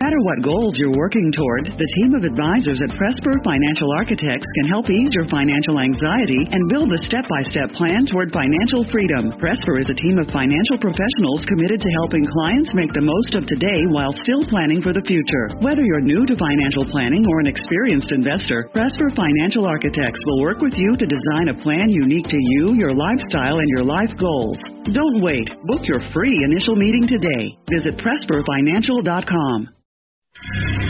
No matter what goals you're working toward, the team of advisors at Presper Financial Architects can help ease your financial anxiety and build a step by step plan toward financial freedom. Presper is a team of financial professionals committed to helping clients make the most of today while still planning for the future. Whether you're new to financial planning or an experienced investor, Presper Financial Architects will work with you to design a plan unique to you, your lifestyle, and your life goals. Don't wait. Book your free initial meeting today. Visit PresperFinancial.com. is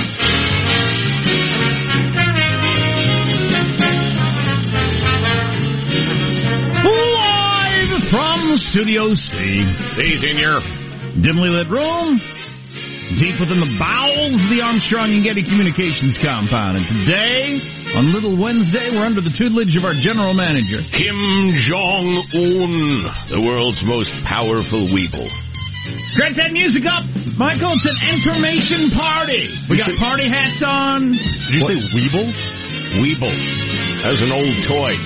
from Studio C. C's in your dimly lit room, deep within the bowels of the Armstrong and Getty Communications compound. And today, on Little Wednesday, we're under the tutelage of our general manager, Kim Jong Un, the world's most powerful weeble. Crank that music up, Michael. It's an information party. We got party hats on. Did you what? say weeble? Weeble. That was an old toy.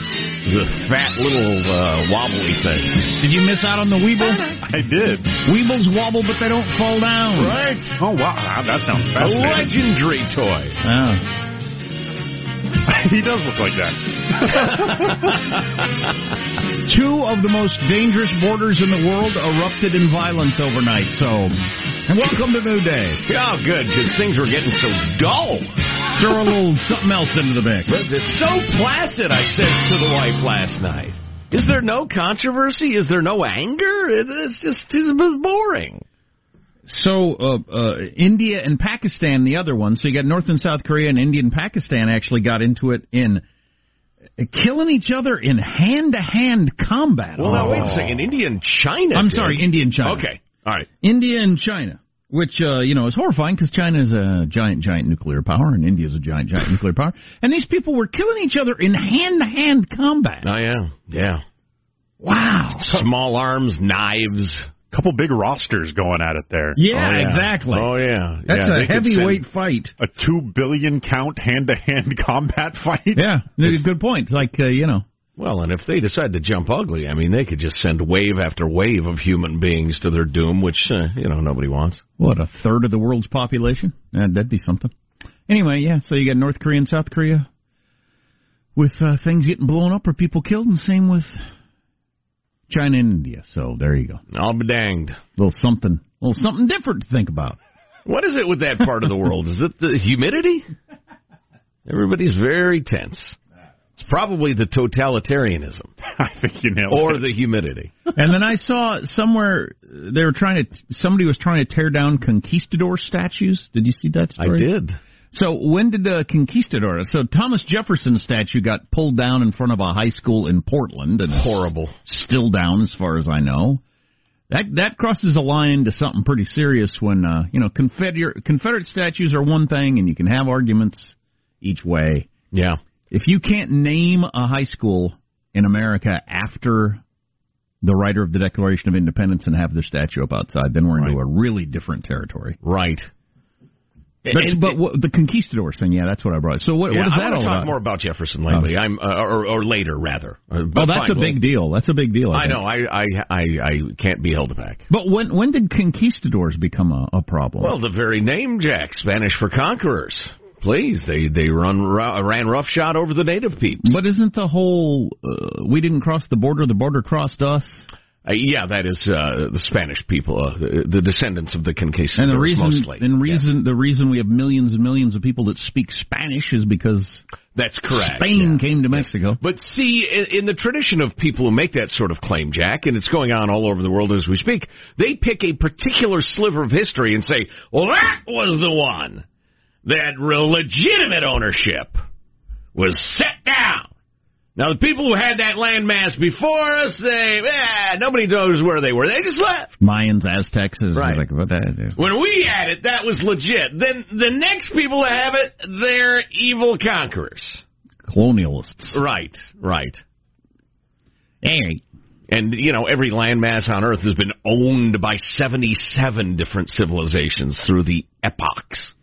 The fat little uh, wobbly thing. Did you miss out on the Weeble? I did. Weebles wobble, but they don't fall down. Right. Oh wow, that sounds fascinating. A legendary toy. Oh. he does look like that. Two of the most dangerous borders in the world erupted in violence overnight. So, welcome to New Day. Oh, good, because things were getting so dull. Throw a little something else into the mix. It's so placid, I said to the wife last night. Is there no controversy? Is there no anger? It's just it's boring. So uh, uh, India and Pakistan, the other one. So you got North and South Korea, and India and Pakistan actually got into it in killing each other in hand-to-hand combat. Well, now wait a second. India and China. I'm did. sorry, India and China. Okay, all right. India and China, which uh, you know is horrifying because China is a giant, giant nuclear power, and India is a giant, giant nuclear power, and these people were killing each other in hand-to-hand combat. Oh yeah, yeah. Wow. Small arms, knives. couple big rosters going at it there. Yeah, Oh, yeah. exactly. Oh yeah, That's yeah, a heavyweight fight. A two billion count hand to hand combat fight. Yeah, good point. Like uh, you know, Well, and if they decide to jump ugly, I mean, they could just send wave after wave of human beings to their doom, which uh, you know nobody wants. what a third of the world's population? Uh, that'd be something. Anyway, yeah. So you got North Korea and South Korea with uh, things getting blown up or people killed, and same with China and India. So there you go. I'll be danged. little something, little something different to think about. What is it with that part of the world? Is it the humidity? Everybody's very tense. It's probably the totalitarianism I think you nailed or it. the humidity. And then I saw somewhere they were trying to somebody was trying to tear down conquistador statues. Did you see that story? I did. So when did the conquistador? So Thomas Jefferson statue got pulled down in front of a high school in Portland, and Horrible. still down as far as I know. That that crosses a line to something pretty serious when uh, you know Confederate Confederate statues are one thing, and you can have arguments each way. Yeah. If you can't name a high school in America after the writer of the Declaration of Independence and have their statue up outside, then we're into a really different territory. Right. But, And- but what, the conquistadors thing, yeah, that's what I brought. So what, Yeah, what is I that want all talk about? more about Jefferson lately. I'm uh, or, or later rather. Uh, oh, but that's fine, a big deal. That's a big deal. I, I know. I, I I I can't be held back. But when when did conquistadors become a, a problem? Well, the very name, Jack, Spanish for conquerors. Please, they they run ru- ran roughshod over the native peeps. but isn't the whole uh, we didn't cross the border, the border crossed us? Uh, yeah, that is uh, the Spanish people, uh, the, descendants of the conquistadors, And the reason, mostly. and reason, the reason we have millions and millions of people that speak Spanish is because That's correct. Spain yeah. came to Mexico. But see, in, in the tradition of people who make that sort of claim, Jack, and it's going on all over the world as we speak, they pick a particular sliver of history and say, well, that was the one that real legitimate ownership was set down. Now, the people who had that landmass before us, they, eh, nobody knows where they were. They just left. Mayans, Aztecs, is Right. like what that is. When we had it, that was legit. Then the next people to have it, they're evil conquerors. colonialists. Right, right. Hey, And, you know, every landmass on Earth has been owned by 77 different civilizations through the epochs.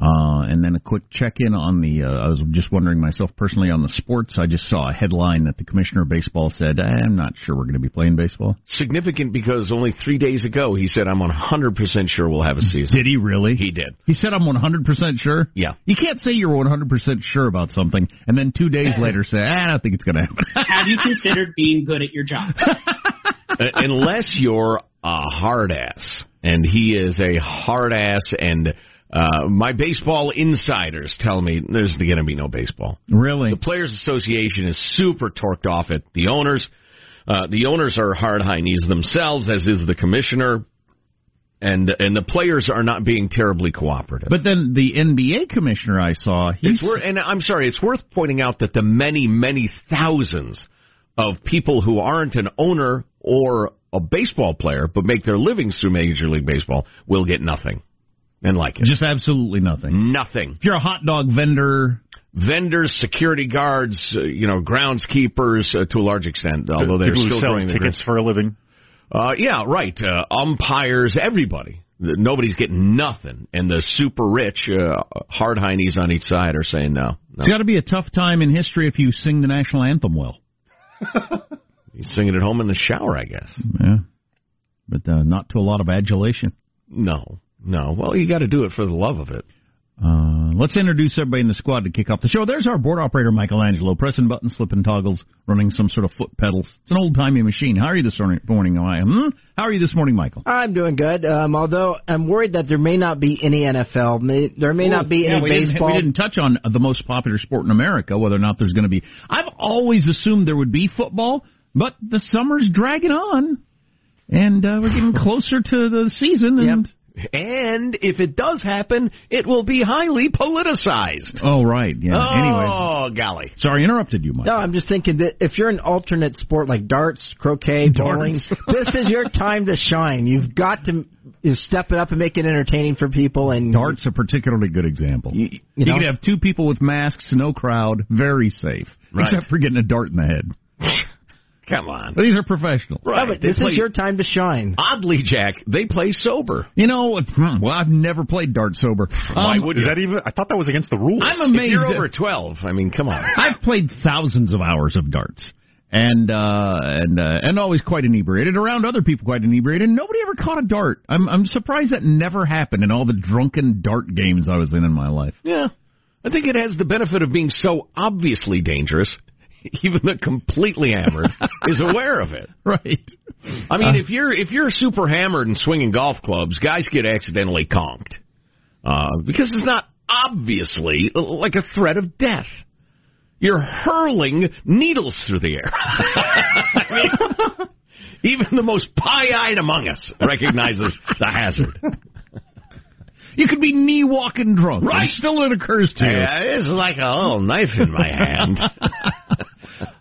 Uh, and then a quick check in on the. Uh, I was just wondering myself personally on the sports. I just saw a headline that the commissioner of baseball said, "I'm not sure we're going to be playing baseball." Significant because only three days ago he said, I'm 100% sure we'll have a season. Did he really? He did. He said, "I'm 100 percent sure." Yeah. You can't say you're 100 percent sure about something and then two days later say, ah, "I don't think it's going to happen." Have you considered being good at your job? Uh, Unless you're a hard ass. And he is a hard ass and uh, my baseball insiders tell me there's going to be no baseball. really? The Players Association is super torqued off at the owners. Uh, the owners are hard heinies themselves, as is the commissioner, and and the players are not being terribly cooperative. But then the NBA commissioner I saw, he's worth, and I'm sorry, it's worth pointing out that the many many thousands of people who aren't an owner or a baseball player but make their livings through Major League Baseball will get nothing, and like it, just absolutely nothing. nothing. If you're a hot dog vendor, vendors, security guards, uh, you know, groundskeepers uh, to a large extent, although they're still sell during the tickets for a living. Uh, yeah, right. Uh, umpires, everybody. Nobody's getting nothing, and the super rich uh, hard heinies on each side are saying no. no. it's got to be a tough time in history if you sing the national anthem well. You sing it at home in the shower, I guess. Yeah, but uh, not to a lot of adulation. No, no. Well, you got to do it for the love of it. Uh, let's introduce everybody in the squad to kick off the show. There's our board operator, Michelangelo, pressing buttons, flipping toggles, running some sort of foot pedals. It's an old timey machine. How are you this morning, morning hmm? How are you this morning, Michael? I'm doing good. Um, although I'm worried that there may not be any NFL. May, there may not be yeah, any we didn't- baseball. we didn't touch on the most popular sport in America, whether or not there's going to be. I've always assumed there would be football, but the summer's dragging on, and uh, we're getting closer to the season, and And if it does happen, it will be highly politicized. Oh, right. Yeah. Oh, anyway. golly. Sorry, I interrupted you, Mike. No, I'm just thinking that if you're an alternate sport like darts, croquet, bowling, this is your time to shine. You've got to you step it up and make it entertaining for people. And darts a particularly good example. You, you, you know? could have two people with masks, no crowd, very safe, right. except for getting a dart in the head. Come on. But these are professionals. Right. No, this play, is your time to shine. Oddly, Jack, they play sober. You know, well, I've never played dart sober. Why um, would is that even? I thought that was against the rules. I'm amazed. If you're over 12. I mean, come on. I've played thousands of hours of darts. And uh, and uh, and always quite inebriated around other people quite inebriated. Nobody ever caught a dart. I'm I'm surprised that never happened in all the drunken dart games I was in in my life. Yeah, I think it has the benefit of being so obviously dangerous even the completely hammered is aware of it. Right. I mean, uh, if you're if you're super hammered and swinging golf clubs, guys get accidentally conked uh, because it's not obviously like a threat of death. You're hurling needles through the air. I mean, even the most pie-eyed among us recognizes the hazard. You could be knee walking drunk. Right. Still it occurs to you. Yeah, it's like a little knife in my hand.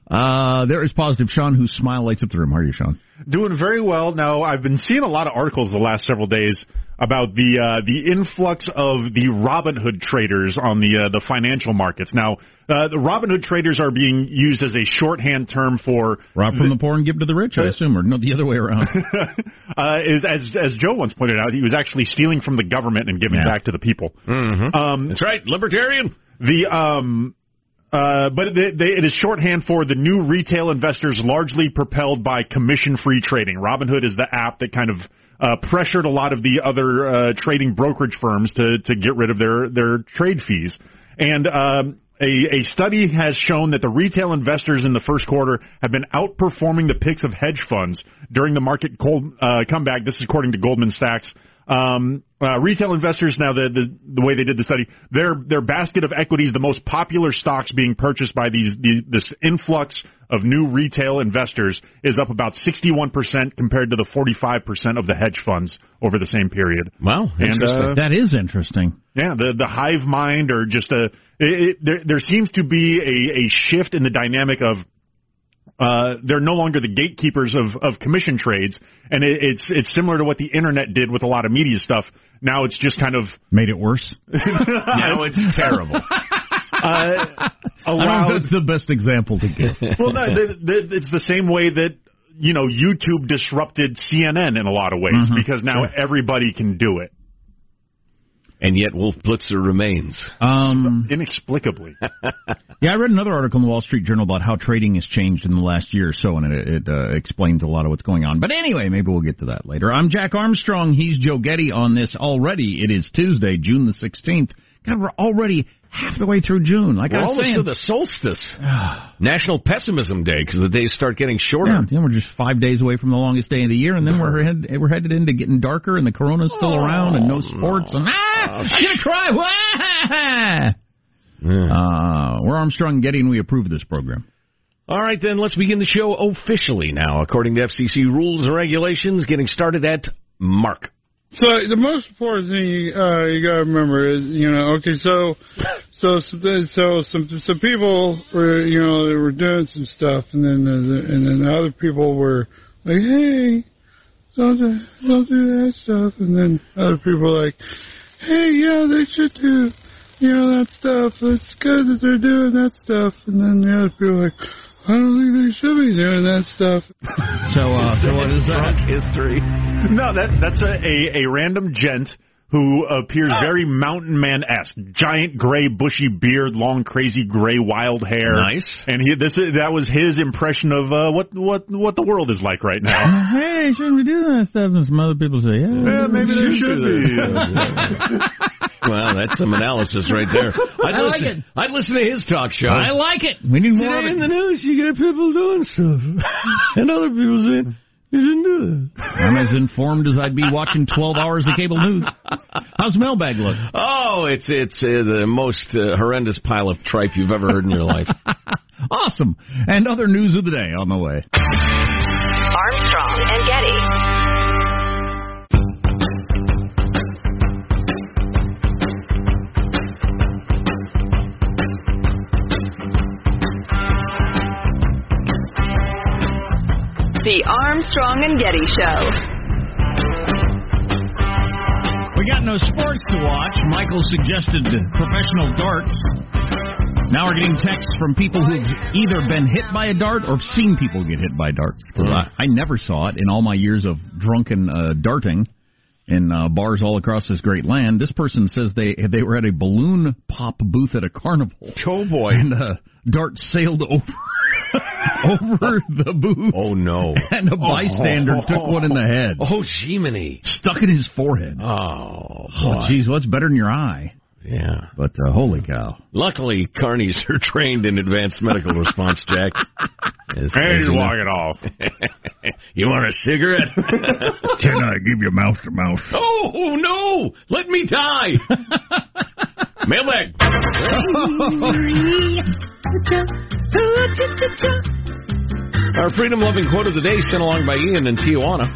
Uh, there is positive Sean, whose smile lights up the room. How are you, Sean? Doing very well. Now, I've been seeing a lot of articles the last several days about the uh, the influx of the Robinhood traders on the uh, the financial markets. Now, uh, the Robinhood traders are being used as a shorthand term for rob from the, the poor and give to the rich. I assume, or no, the other way around. uh, is, as as Joe once pointed out, he was actually stealing from the government and giving yeah. back to the people. Mm-hmm. Um, That's right, libertarian. The um uh, but they, they, it is shorthand for the new retail investors largely propelled by commission-free trading. Robinhood is the app that kind of uh, pressured a lot of the other uh, trading brokerage firms to to get rid of their their trade fees. And um, a, a study has shown that the retail investors in the first quarter have been outperforming the picks of hedge funds during the market cold, uh, comeback. This is according to Goldman Sachs. Um, uh, retail investors now the, the the way they did the study their their basket of equities the most popular stocks being purchased by these the, this influx of new retail investors is up about 61% compared to the 45% of the hedge funds over the same period. Wow, and, uh, that is interesting. Yeah, the the hive mind or just a it, it, there there seems to be a a shift in the dynamic of uh, they're no longer the gatekeepers of, of commission trades, and it, it's it's similar to what the internet did with a lot of media stuff. Now it's just kind of made it worse. now it's terrible. Uh, allowed, that's the best example to give. well, no, the, the, it's the same way that you know YouTube disrupted CNN in a lot of ways mm-hmm. because now sure. everybody can do it and yet Wolf Blitzer remains. Um, inexplicably. yeah, I read another article in the Wall Street Journal about how trading has changed in the last year or so, and it, it uh, explains a lot of what's going on. But anyway, maybe we'll get to that later. I'm Jack Armstrong. He's Joe Getty on this already. It is Tuesday, June the 16th. God, we're already half the way through June. Like we're I was almost saying, to the solstice, National Pessimism Day, because the days start getting shorter. Yeah, then we're just five days away from the longest day of the year, and then we're head, we're headed into getting darker, and the corona's still oh, around, and no sports, no. and ah, I'm gonna cry. Yeah. Uh, we're Armstrong Getty, and we approve of this program. All right, then let's begin the show officially now, according to FCC rules and regulations. Getting started at Mark. So the most important thing you, uh, you got to remember is, you know, okay, so, so, so some some people were, you know, they were doing some stuff, and then and then other people were like, hey, don't do, don't do that stuff, and then other people were like, hey, yeah, they should do, you know, that stuff. It's good that they're doing that stuff, and then the other people were like I don't think they should be doing that stuff. so, uh, so what is that? history. No, that that's a, a, a random gent who appears oh. very mountain man esque. Giant gray bushy beard, long crazy gray wild hair. Nice. And he this that was his impression of uh, what what what the world is like right now. Hey, shouldn't we do that stuff? And some other people say, yeah, yeah maybe there should be. well, that's some analysis right there. I'd I listen, like it. I'd listen to his talk show. I like it. We need more Today in the news, you get people doing stuff, and other people saying. You didn't do that. I'm as informed as I'd be watching 12 hours of cable news. How's mailbag look? Oh, it's it's uh, the most uh, horrendous pile of tripe you've ever heard in your life. awesome. And other news of the day on the way. Armstrong and Getty. The Armstrong and Getty Show. We got no sports to watch. Michael suggested professional darts. Now we're getting texts from people who've either been hit by a dart or seen people get hit by darts. I, I, never saw it in all my years of drunken uh, darting in uh, bars all across this great land. This person says they they were at a balloon pop booth at a carnival. Oh boy! And uh, dart sailed over over the booth. Oh no! And a bystander oh. took one in the head. Oh, Jiminy! Stuck in his forehead. Oh, jeez, oh, what's better than your eye? Yeah. But uh, holy cow. Luckily, carnies are trained in advanced medical response, Jack. As, hey, you walk it off. you want a cigarette? Can I give you mouth to mouth? Oh, no! Let me die! Mailbag. Our freedom loving quote of the day sent along by Ian in Tijuana.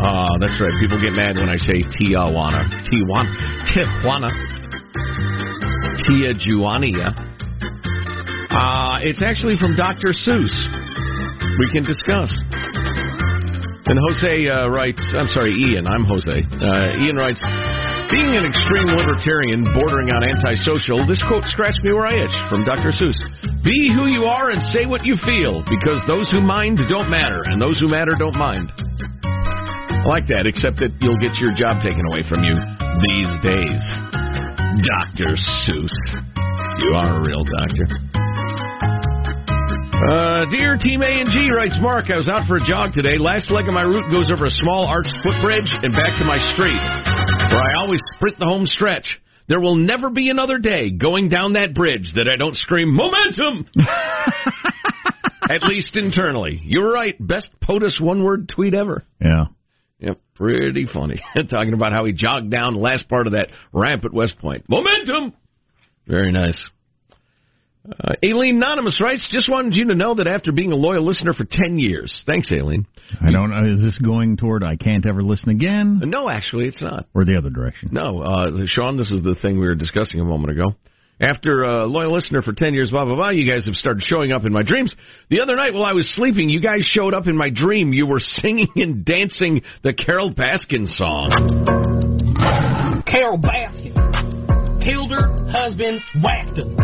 Uh, that's right. People get mad when I say Tijuana. Tijuana. Tijuana. Tijuana. Uh, it's actually from Dr. Seuss. We can discuss. And Jose uh, writes, I'm sorry, Ian, I'm Jose. Uh, Ian writes, being an extreme libertarian bordering on antisocial, this quote scratched me where I itch from Dr. Seuss. Be who you are and say what you feel, because those who mind don't matter, and those who matter don't mind. Like that, except that you'll get your job taken away from you these days. Dr. Seuss. You are a real doctor. Uh, dear Team A and G, writes Mark, I was out for a jog today. Last leg of my route goes over a small arched footbridge and back to my street, where I always sprint the home stretch. There will never be another day going down that bridge that I don't scream, Momentum! At least internally. You're right. Best POTUS one word tweet ever. Yeah. Yep, pretty funny. Talking about how he jogged down the last part of that ramp at West Point. Momentum! Very nice. Uh, Aileen Anonymous writes, just wanted you to know that after being a loyal listener for 10 years. Thanks, Aileen. I don't know. Is this going toward I can't ever listen again? Uh, no, actually, it's not. Or the other direction? No. Uh, Sean, this is the thing we were discussing a moment ago. After a loyal listener for 10 years, blah, blah, blah, you guys have started showing up in my dreams. The other night while I was sleeping, you guys showed up in my dream. You were singing and dancing the Carole Baskin song. Carole Baskin killed her husband, whacked him.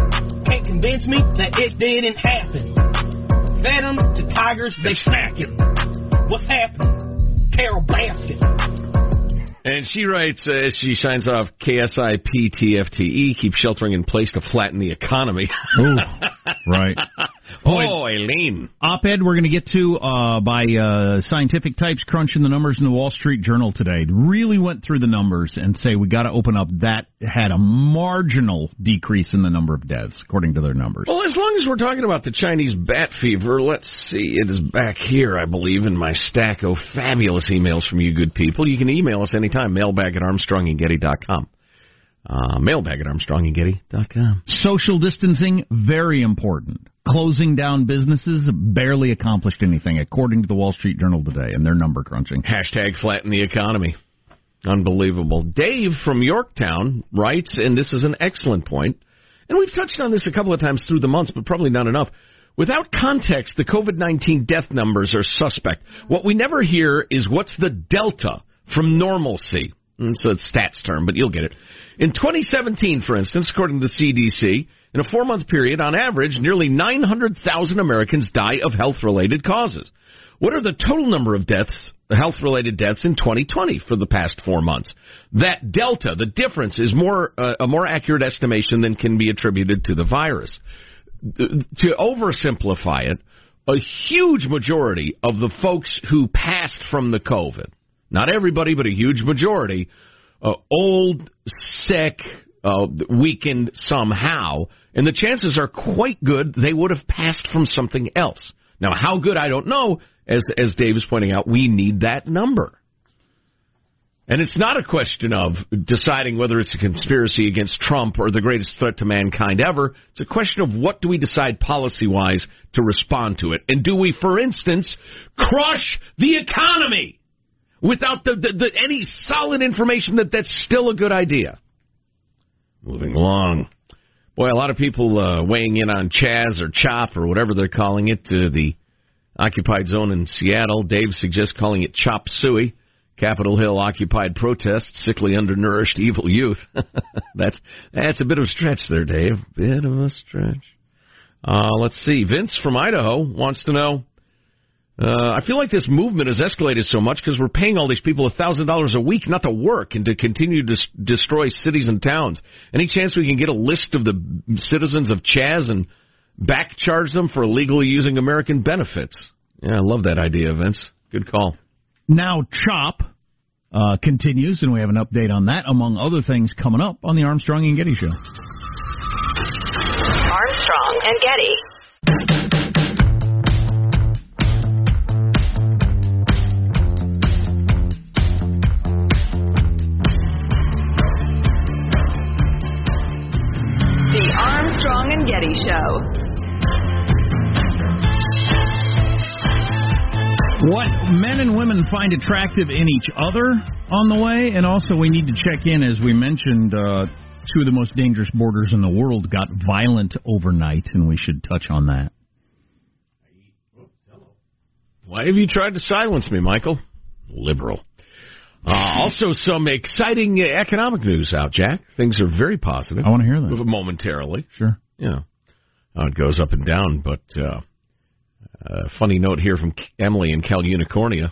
Can't convince me that it didn't happen. Fed him to tigers, they snack him. What's happening? Carole Baskin. And she writes, uh, she signs off KSIPTFTE, keep sheltering in place to flatten the economy. Ooh, right. oh, Aileen. Op-ed we're going to get to uh, by uh, Scientific Types crunching the numbers in the Wall Street Journal today. Really went through the numbers and say we got to open up. That had a marginal decrease in the number of deaths, according to their numbers. Well, as long as we're talking about the Chinese bat fever, let's see. It is back here, I believe, in my stack of fabulous emails from you good people. You can email us anytime. Mailbag at ArmstrongandGetty.com. Uh, mailbag at ArmstrongandGetty.com. Social distancing, very important. Closing down businesses barely accomplished anything, according to the Wall Street Journal today, and their number crunching. Hashtag flatten the economy. Unbelievable. Dave from Yorktown writes, and this is an excellent point, and we've touched on this a couple of times through the months, but probably not enough. Without context, the COVID 19 death numbers are suspect. What we never hear is what's the delta from normalcy. So it's a stats term, but you'll get it. In 2017, for instance, according to the CDC, in a four month period, on average, nearly 900,000 Americans die of health related causes. What are the total number of deaths, health related deaths in 2020 for the past four months? That delta, the difference, is more uh, a more accurate estimation than can be attributed to the virus. To oversimplify it, a huge majority of the folks who passed from the COVID not everybody, but a huge majority, uh, old, sick, uh, weakened somehow, and the chances are quite good they would have passed from something else. Now, how good, I don't know. As, as Dave is pointing out, we need that number. And it's not a question of deciding whether it's a conspiracy against Trump or the greatest threat to mankind ever. It's a question of what do we decide policy wise to respond to it. And do we, for instance, crush the economy? Without the, the, the, any solid information that that's still a good idea. Moving along. Boy, a lot of people uh, weighing in on Chaz or Chop or whatever they're calling it, uh, the Occupied zone in Seattle. Dave suggests calling it Chop Suey. Capitol Hill occupied protests, sickly undernourished evil youth. that's that's a bit of a stretch there, Dave. Bit of a stretch. Uh, let's see. Vince from Idaho wants to know. Uh, I feel like this movement has escalated so much because we're paying all these people a thousand dollars a week not to work and to continue to s- destroy cities and towns. Any chance we can get a list of the citizens of Chaz and back charge them for illegally using American benefits? Yeah, I love that idea, Vince. Good call. Now, CHOP uh, continues, and we have an update on that, among other things, coming up on the Armstrong and Getty Show. Armstrong and Getty. Armstrong and Getty Show. What men and women find attractive in each other on the way, and also we need to check in, as we mentioned, uh, two of the most dangerous borders in the world got violent overnight, and we should touch on that. Why have you tried to silence me, Michael? Liberal. Uh, also, some exciting uh, economic news out, Jack. Things are very positive. I want to hear that. Momentarily. Sure. Yeah. Uh, it goes up and down, but uh, uh, funny note here from Emily in Cal Unicornia.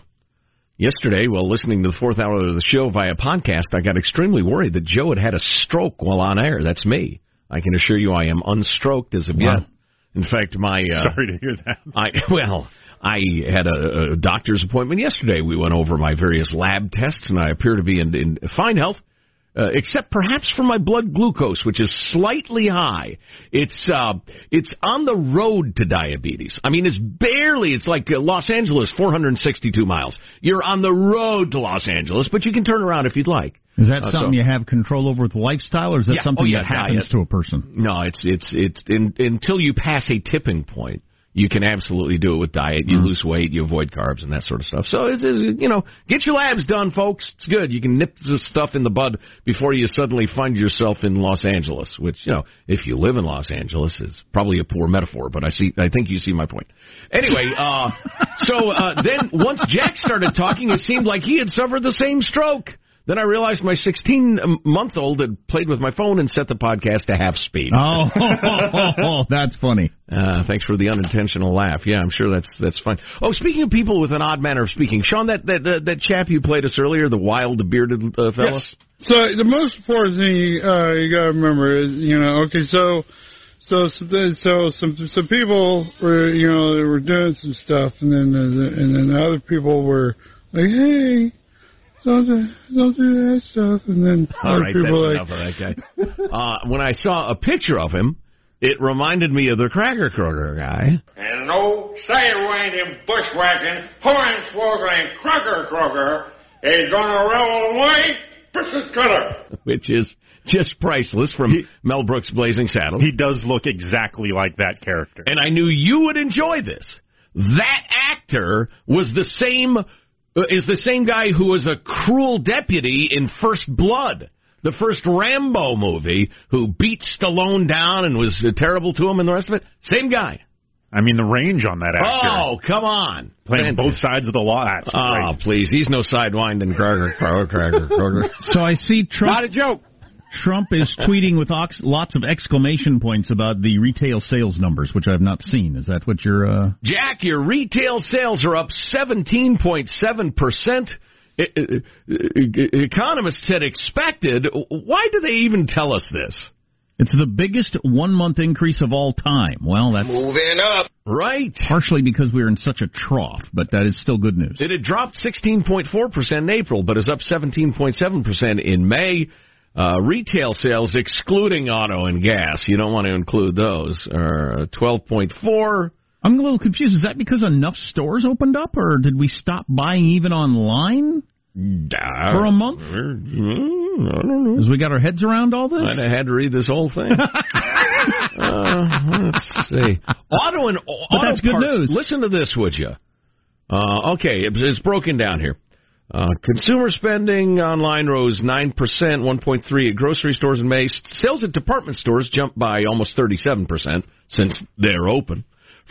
Yesterday, while listening to the fourth hour of the show via podcast, I got extremely worried that Joe had had a stroke while on air. That's me. I can assure you I am unstroked as of Wow. yet. In fact, my uh, Sorry to hear that. I well, I had a, a doctor's appointment yesterday. We went over my various lab tests, and I appear to be in, in fine health, uh, except perhaps for my blood glucose, which is slightly high. It's uh, it's on the road to diabetes. I mean, it's barely. It's like uh, Los Angeles, 462 miles. You're on the road to Los Angeles, but you can turn around if you'd like. Is that Uh, something so- you have control over with lifestyle, or is that Yeah. something Oh, yeah, that happens diet. to a person? No, it's it's it's in, until you pass a tipping point. You can absolutely do it with diet. You lose weight, you avoid carbs, and that sort of stuff. So it's, it's you know, get your labs done, folks. It's good. You can nip this stuff in the bud before you suddenly find yourself in Los Angeles. Which you know, if you live in Los Angeles, is probably a poor metaphor, but I see. I think you see my point. Anyway, uh, so uh, then once Jack started talking, it seemed like he had suffered the same stroke. Then I realized my 16 month old had played with my phone and set the podcast to half speed. Oh, that's funny. Uh, thanks for the unintentional laugh. Yeah, I'm sure that's that's fine. Oh, speaking of people with an odd manner of speaking, Sean, that that that, that chap you played us earlier, the wild bearded uh, fella. Yes. So the most important thing you, uh, you got to remember is, you know, okay, so so so, th- so some some people were, you know, they were doing some stuff, and then uh, and then other people were like, hey. Don't do, don't do that stuff, and then All other that's people like, enough of that guy. Uh, when I saw a picture of him, it reminded me of the Cracker Kroger guy. And no sidewinding, bushwhacking, hornswoggling, crocker crocker is gonna roll away biscuit cutter. which is just priceless from Mel Brooks' Blazing Saddles. He does look exactly like that character. and I knew you would enjoy this. That actor was the same is the same guy who was a cruel deputy in First Blood, the first Rambo movie, who beat Stallone down and was uh, terrible to him and the rest of it. Same guy. I mean, the range on that actor. Oh, come on. Playing both sides of the law. That's Oh, great. please. He's no sidewinding Kroger, Kroger, Kroger, Kroger. So I see Trump. Not a joke. Trump is tweeting with ox- lots of exclamation points about the retail sales numbers, which I've not seen. Is that what you're? Uh... Jack, your retail sales are up 17.7%. E- e- e- Economists had expected. Why do they even tell us this? It's the biggest one month increase of all time. Well, that's Moving up. Right. partially because we're in such a trough, but that is still good news. It had dropped 16.4% in April, but is up 17.7% in May. Uh, retail sales, excluding auto and gas, you don't want to include those, are 12.4. I'm a little confused. Is that because enough stores opened up, or did we stop buying even online for a month? Mm, I don't know. As we got our heads around all this? Have had to read this whole thing. uh, let's see. Auto and auto that's good news. Listen to this, would you? Uh, okay, it's broken down here. Uh, consumer spending online rose 9%, 1.3 at grocery stores in May. Sales at department stores jumped by almost 37% since they're open.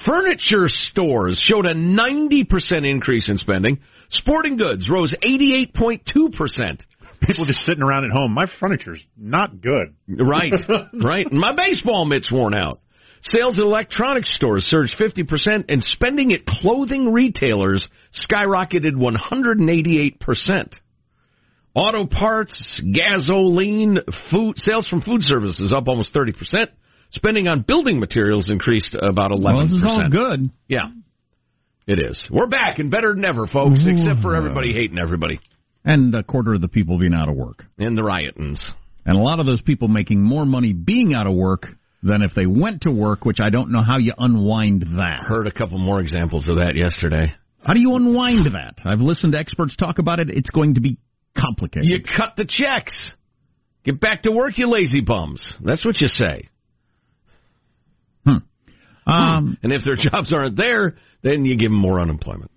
Furniture stores showed a 90% increase in spending. Sporting goods rose 88.2%. People just sitting around at home. My furniture's not good. Right, right. My baseball mitt's worn out. Sales at electronics stores surged 50%, and spending at clothing retailers skyrocketed 188%. Auto parts, gasoline, food sales from food services up almost 30%. Spending on building materials increased about 11%. Well, this is all good. Yeah, it is. We're back and better than ever, folks, Ooh. except for everybody hating everybody. And a quarter of the people being out of work. And the riotings. And a lot of those people making more money being out of work than if they went to work, which I don't know how you unwind that. Heard a couple more examples of that yesterday. How do you unwind that? I've listened to experts talk about it. It's going to be complicated. You cut the checks. Get back to work, you lazy bums. That's what you say. Hmm. Um, and if their jobs aren't there, then you give them more unemployment.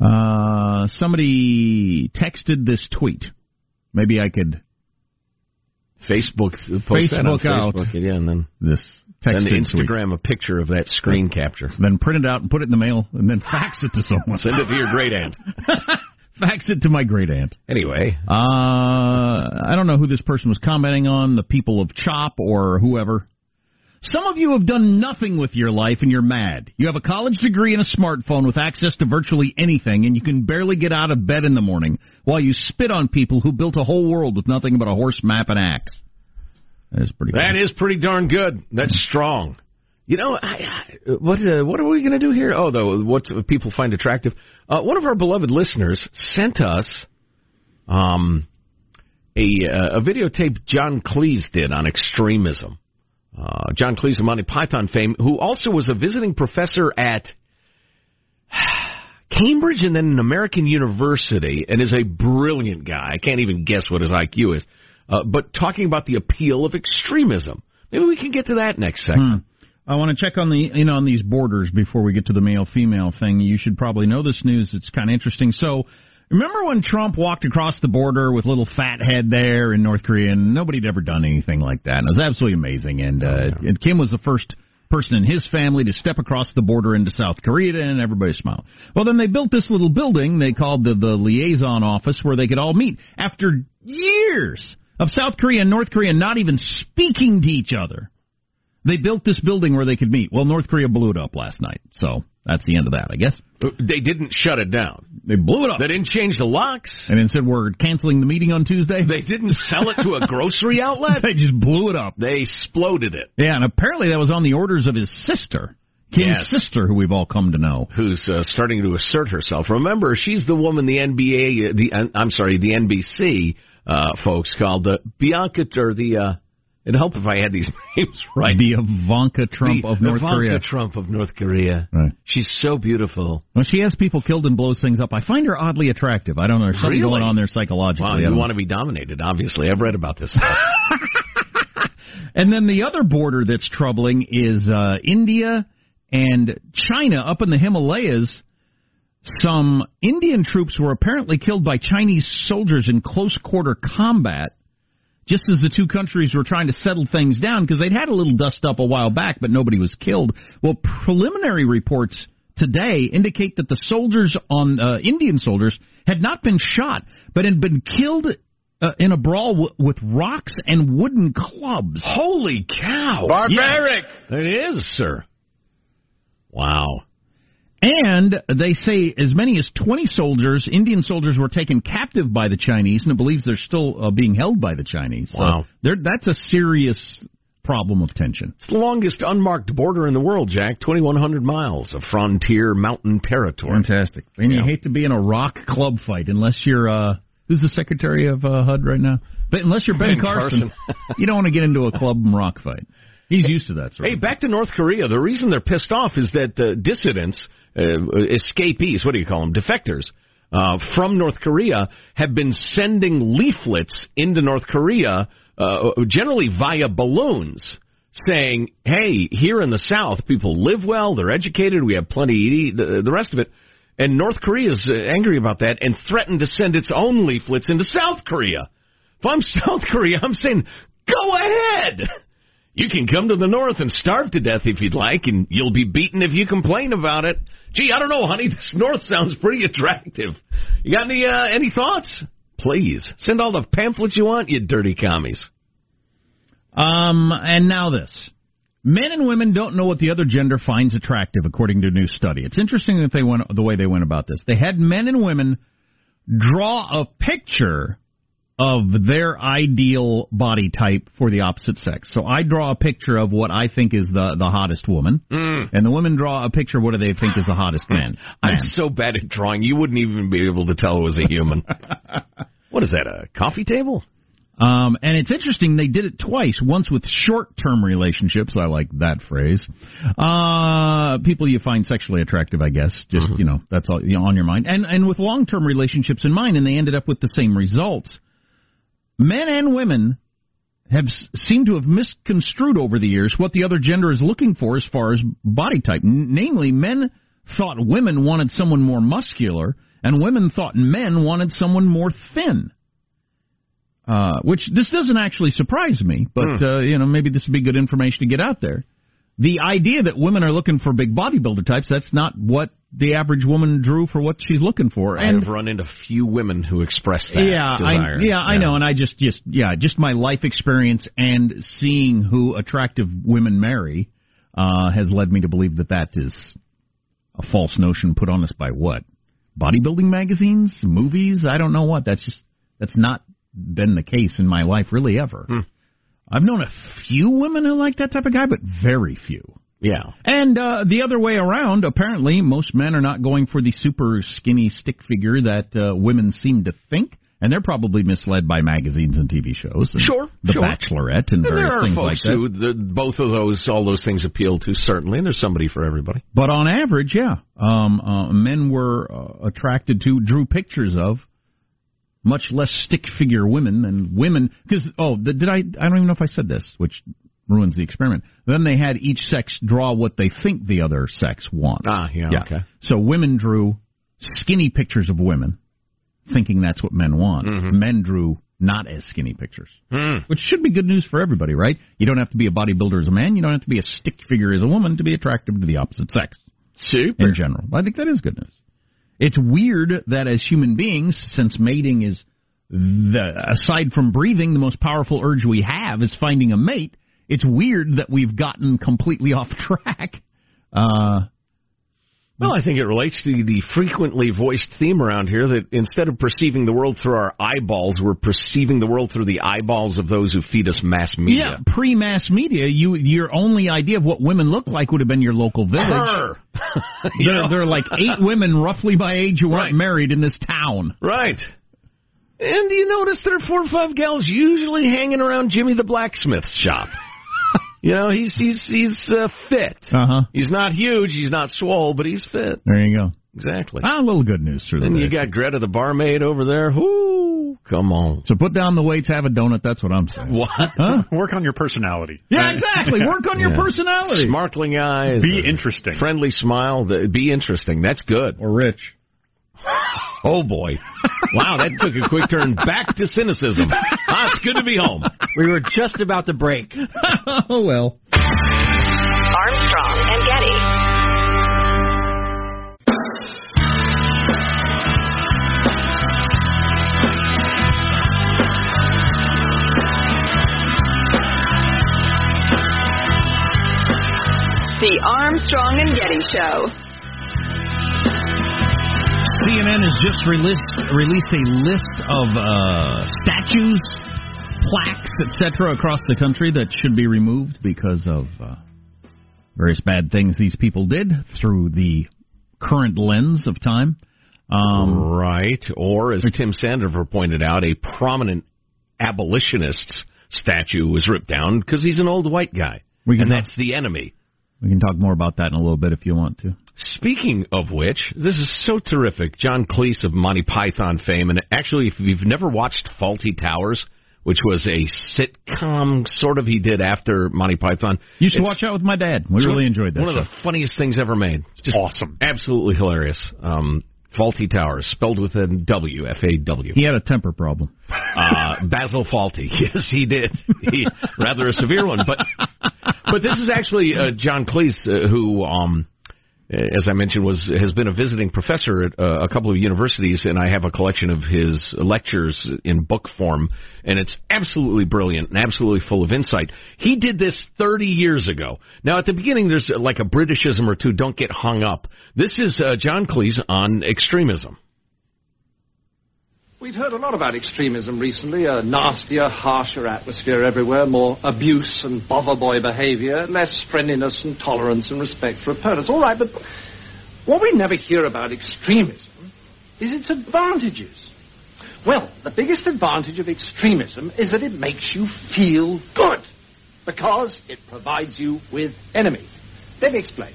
Uh, somebody texted this tweet. Maybe I could Facebook post that on Facebook out Facebook, yeah, and then this text then Instagram a picture of that screen capture. Then print it out and put it in the mail, and then fax it to someone. Send it to your great aunt. fax it to my great aunt. Anyway, uh, I don't know who this person was commenting on, the people of Chop or whoever. Some of you have done nothing with your life and you're mad. You have a college degree and a smartphone with access to virtually anything, and you can barely get out of bed in the morning while you spit on people who built a whole world with nothing but a horse, map, and axe. That is pretty. That good. is pretty darn good. That's strong. You know, I, I, what uh, what are we going to do here? Oh, though, what people find attractive. Uh, one of our beloved listeners sent us um, a uh, a videotape John Cleese did on extremism. Uh, John Cleese of Monty Python fame, who also was a visiting professor at Cambridge and then an American University, and is a brilliant guy. I can't even guess what his IQ is. Uh, but talking about the appeal of extremism. Maybe we can get to that next segment. Hmm. I want to check on the you know on these borders before we get to the male female thing. You should probably know this news. It's kind of interesting. So. Remember when Trump walked across the border with little fat head there in North Korea, and nobody'd ever done anything like that. And it was absolutely amazing. And uh, and Kim was the first person in his family to step across the border into South Korea, and everybody smiled. Well, then they built this little building they called the the liaison office where they could all meet after years of South Korea and North Korea not even speaking to each other. They built this building where they could meet. Well, North Korea blew it up last night, so that's the end of that, I guess. They didn't shut it down. They blew it up. They didn't change the locks. And then said we're canceling the meeting on Tuesday. They didn't sell it to a grocery outlet. they just blew it up. They exploded it. Yeah, and apparently that was on the orders of his sister. Kim's Yes. sister, who we've all come to know. Who's uh, starting to assert herself? Remember, she's the woman the NBA, uh, the uh, I'm sorry, the NBC uh, folks called the Bianca or the. Uh, it'd help if I had these names right. The Ivanka Trump The of North Ivanka Korea. Trump of North Korea. Right. She's so beautiful. Well, she has people killed and blows things up. I find her oddly attractive. I don't know. There's something Really? going on there psychologically. Wow, you want to be dominated? Obviously, I've read about this. And then the other border that's troubling is uh, India and China up in the Himalayas. Some Indian troops were apparently killed by Chinese soldiers in close quarter combat, just as the two countries were trying to settle things down because they'd had a little dust up a while back, but nobody was killed. Well, preliminary reports today indicate that the soldiers on uh, Indian soldiers had not been shot, but had been killed uh, in a brawl w- with rocks and wooden clubs. Holy cow! Barbaric. It is, sir. Wow. And they say as many as 20 soldiers, Indian soldiers, were taken captive by the Chinese, and it believes they're still uh, being held by the Chinese. Wow. they're- that's a serious problem of tension. It's the longest unmarked border in the world, Jack. 2,100 miles of frontier mountain territory. Fantastic. And you hate to be in a rock club fight unless you're, uh, who's the secretary of uh, HUD right now? But unless you're Ben, Ben Carson, Carson. you don't want to get into a club and rock fight. He's used to that sort Hey, of back to North Korea. The reason they're pissed off is that the dissidents, escapees, what do you call them, defectors, uh, from North Korea have been sending leaflets into North Korea, uh, generally via balloons, saying, "Hey, here in the South, people live well, they're educated, we have plenty to eat, the, the rest of it." And North Korea is uh, angry about that and threatened to send its own leaflets into South Korea. If I'm South Korea, I'm saying, go ahead. You can come to the north and starve to death if you'd like, and you'll be beaten if you complain about it. Gee, I don't know, honey. This north sounds pretty attractive. You got any uh, any thoughts? Please send all the pamphlets you want, you dirty commies. Um, and now this. Men and women don't know what the other gender finds attractive, according to a new study. It's interesting that they went the way they went about this. They had men and women draw a picture of their ideal body type for the opposite sex. So I draw a picture of what I think is the the hottest woman, mm. and the women draw a picture of what do they think is the hottest man. I'm man. so bad at drawing, you wouldn't even be able to tell it was a human. what is that? A coffee table? Um, and it's interesting they did it twice. Once with short-term relationships. I like that phrase. Uh, people you find sexually attractive, I guess. Just mm-hmm. you know, that's all you know, on your mind. And and with long-term relationships in mind, and they ended up with the same results men and women have seemed to have misconstrued over the years what the other gender is looking for as far as body type. N- namely, men thought women wanted someone more muscular, and women thought men wanted someone more thin. Uh, which this doesn't actually surprise me, but mm. uh, you know maybe this would be good information to get out there. The idea that women are looking for big bodybuilder types—that's not what the average woman drew for what she's looking for. And I've run into few women who express that yeah, desire. I, yeah, yeah, I know, and I just, just, yeah, just my life experience and seeing who attractive women marry uh, has led me to believe that that is a false notion put on us by what bodybuilding magazines, movies. I don't know what. That's just that's not been the case in my life really ever. Hmm. I've known a few women who like that type of guy, but very few. Yeah. And uh, the other way around, apparently, most men are not going for the super skinny stick figure that uh, women seem to think. And they're probably misled by magazines and TV shows. And sure, The sure. Bachelorette and, and various things like that. Who, the, both of those, all those things appeal to certainly, and there's somebody for everybody. But on average, yeah, um, uh, men were uh, attracted to, drew pictures of much less stick figure women than women. Because oh, the, did I? I don't even know if I said this, which ruins the experiment. Then they had each sex draw what they think the other sex wants. Ah, yeah, yeah. okay. So women drew skinny pictures of women, thinking that's what men want. Mm-hmm. Men drew not as skinny pictures, mm. which should be good news for everybody, right? You don't have to be a bodybuilder as a man. You don't have to be a stick figure as a woman to be attractive to the opposite sex. Super. In general, I think that is good news. It's weird that as human beings, since mating is the aside from breathing, the most powerful urge we have is finding a mate it's weird that we've gotten completely off track. Uh, well, I think it relates to the frequently voiced theme around here that instead of perceiving the world through our eyeballs, we're perceiving the world through the eyeballs of those who feed us mass media. Yeah, pre-mass media, you your only idea of what women look like would have been your local village. Her. there, there are like eight women roughly by age who aren't right. married in this town. Right. And do you notice there are four or five gals usually hanging around Jimmy the blacksmith's shop? You know, he's he's he's uh, fit. Uh huh. He's not huge. He's not swole, but he's fit. There you go. Exactly. Ah, a little good news through and you got Greta the barmaid over there. Whoo, come on. So put down the weights, have a donut. That's what I'm saying. What? Huh? Work on your personality. Yeah, exactly. Work on your personality. Sparkling eyes. Be interesting. Friendly smile. Be interesting. That's good. Or rich. Oh boy. Wow, that took a quick turn back to cynicism. Ah, it's good to be home. We were just about to break. oh well. Armstrong and Getty. The Armstrong and Getty Show. CNN has just released released a list of uh, statues, plaques, etc. across the country that should be removed because of uh, various bad things these people did through the current lens of time. Um, right. Or, as Tim Sandefur pointed out, a prominent abolitionist's statue was ripped down because he's an old white guy. We can and talk- that's the enemy. we can talk more about that in a little bit if you want to. Speaking of which, this is so terrific. John Cleese of Monty Python fame, and actually, if you've never watched Fawlty Towers, which was a sitcom sort of he did after Monty Python, You should it's watch out with my dad. We really enjoyed that. One show. of the funniest things ever made. It's Just Awesome. absolutely hilarious. Um, Fawlty Towers, spelled with a W, F A W. He had a temper problem. Uh, Basil Fawlty. Yes, he did. He, rather a severe one. But but this is actually uh, John Cleese, uh, who, um, as I mentioned, was has been a visiting professor at uh, a couple of universities, and I have a collection of his lectures in book form, and it's absolutely brilliant and absolutely full of insight. He did this 30 years ago. Now, at the beginning, there's uh, like a Britishism or two. Don't get hung up. This is uh, John Cleese on extremism. We've heard a lot about extremism recently, a nastier, harsher atmosphere everywhere, more abuse and bovver boy behavior, less friendliness and tolerance and respect for opponents. All right, but what we never hear about extremism is its advantages. Well, the biggest advantage of extremism is that it makes you feel good because it provides you with enemies. Let me explain.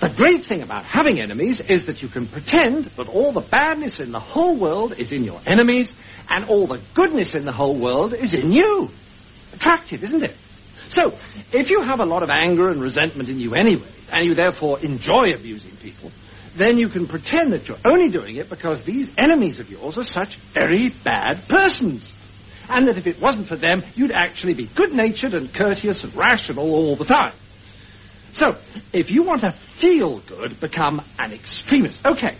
The great thing about having enemies is that you can pretend that all the badness in the whole world is in your enemies and all the goodness in the whole world is in you. Attractive, isn't it? So, if you have a lot of anger and resentment in you anyway, and you therefore enjoy abusing people, then you can pretend that you're only doing it because these enemies of yours are such very bad persons. And that if it wasn't for them, you'd actually be good natured and courteous and rational all the time. So, if you want to feel good, become an extremist. Okay.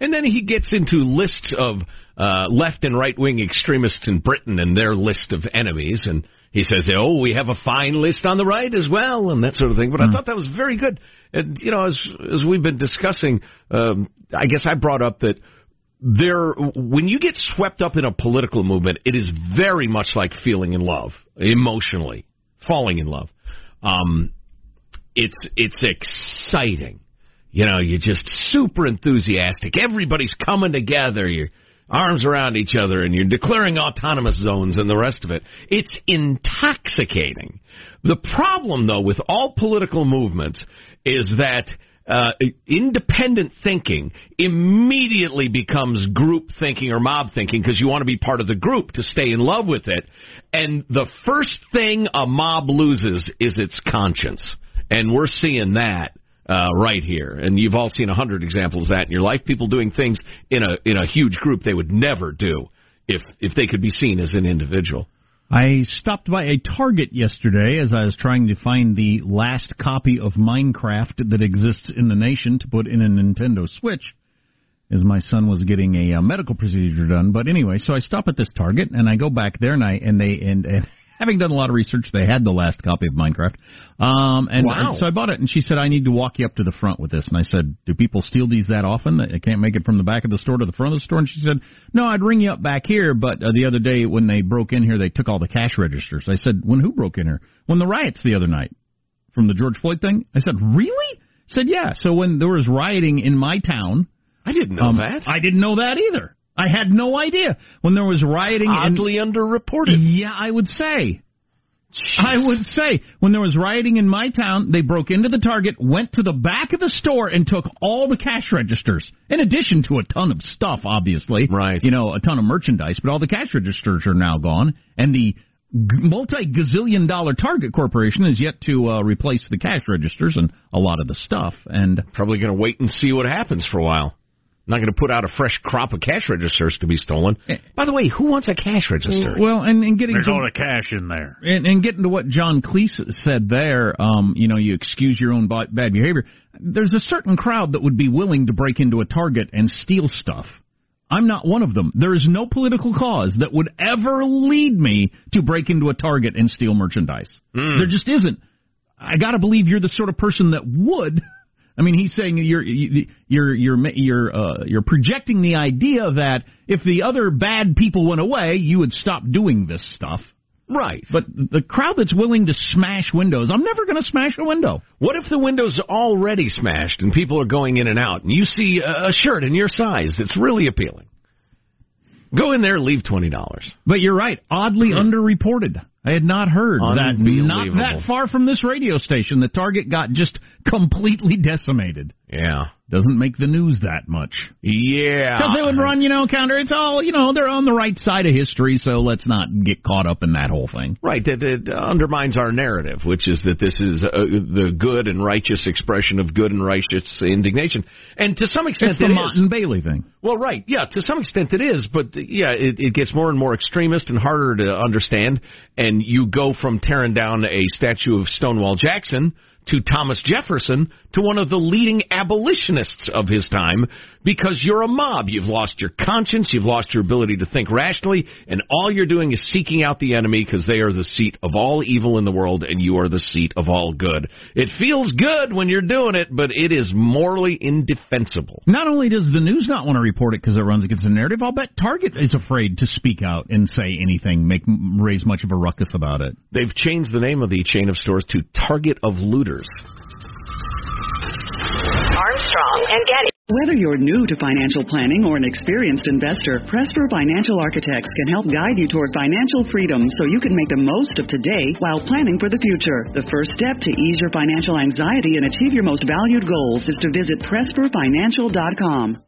And then he gets into lists of uh, left and right wing extremists in Britain and their list of enemies. And he says, oh, we have a fine list on the right as well, and that sort of thing. But mm. I thought that was very good. And, you know, as, as we've been discussing, um, I guess I brought up that there, when you get swept up in a political movement, it is very much like feeling in love, emotionally, falling in love. Um, it's it's exciting. You know, you're just super enthusiastic. Everybody's coming together. Your arms around each other, and you're declaring autonomous zones and the rest of it. It's intoxicating. The problem, though, with all political movements is that uh, independent thinking immediately becomes group thinking or mob thinking because you want to be part of the group to stay in love with it. And the first thing a mob loses is its conscience. And we're seeing that uh, right here. And you've all seen a hundred examples of that in your life. People doing things in a in a huge group they would never do if if they could be seen as an individual. I stopped by a Target yesterday as I was trying to find the last copy of Minecraft that exists in the nation to put in a Nintendo Switch, as my son was getting a, uh, medical procedure done. But anyway, so I stop at this Target and I go back there and I and they and, and having done a lot of research, they had the last copy of Minecraft. Um, and wow. so I bought it, and she said, I need to walk you up to the front with this. And I said, Do people steal these that often? I can't make it from the back of the store to the front of the store? And she said, No, I'd ring you up back here, but uh, the other day when they broke in here, they took all the cash registers. I said, When who broke in here? When the riots the other night from the George Floyd thing? I said, Really? I said, Yeah. So when there was rioting in my town, I didn't know um, that. I didn't know that either. I had no idea when there was rioting. Oddly in, underreported. Yeah, I would say. Jeez. I would say when there was rioting in my town, they broke into the Target, went to the back of the store, and took all the cash registers. In addition to a ton of stuff, obviously, right? You know, a ton of merchandise, but all the cash registers are now gone, and the multi gazillion dollar Target Corporation is yet to uh, replace the cash registers and a lot of the stuff. And probably going to wait and see what happens for a while not going to put out a fresh crop of cash registers to be stolen. By the way, who wants a cash register? Well, and, and getting there's to, all the cash in there, and, and getting to what John Cleese said there, um, you know, you excuse your own bad behavior. There's a certain crowd that would be willing to break into a Target and steal stuff. I'm not one of them. There is no political cause that would ever lead me to break into a Target and steal merchandise. Mm. There just isn't. I got to believe you're the sort of person that would. I mean, he's saying you're you're you're you're uh, you're projecting the idea that if the other bad people went away, you would stop doing this stuff. Right. But the crowd that's willing to smash windows, I'm never going to smash a window. What if the window's already smashed and people are going in and out, and you see a shirt in your size that's really appealing? Go in there, leave twenty dollars. But you're right, oddly hmm. underreported. I had not heard that not that far from this radio station, the target got just completely decimated. Yeah. Doesn't make the news that much. Yeah. Because they would run, you know, counter. It's all, you know, they're on the right side of history, so let's not get caught up in that whole thing. Right. That it undermines our narrative, which is that this is uh, the good and righteous expression of good and righteous indignation. And to some extent, it's the it Motte is. and Bailey thing. Well, right. Yeah, to some extent it is, but yeah, it, it gets more and more extremist and harder to understand. And you go from tearing down a statue of Stonewall Jackson to Thomas Jefferson to one of the leading abolitionists of his time because you're a mob. You've lost your conscience, you've lost your ability to think rationally, and all you're doing is seeking out the enemy because they are the seat of all evil in the world and you are the seat of all good. It feels good when you're doing it, but it is morally indefensible. Not only does the news not want to report it because it runs against the narrative, I'll bet Target is afraid to speak out and say anything, make raise much of a ruckus about it. They've changed the name of the chain of stores to Target of Looters. Armstrong and Getty. Whether you're new to financial planning or an experienced investor, Presper Financial Architects can help guide you toward financial freedom so you can make the most of today while planning for the future. The first step to ease your financial anxiety and achieve your most valued goals is to visit PresperFinancial.com.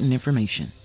important information.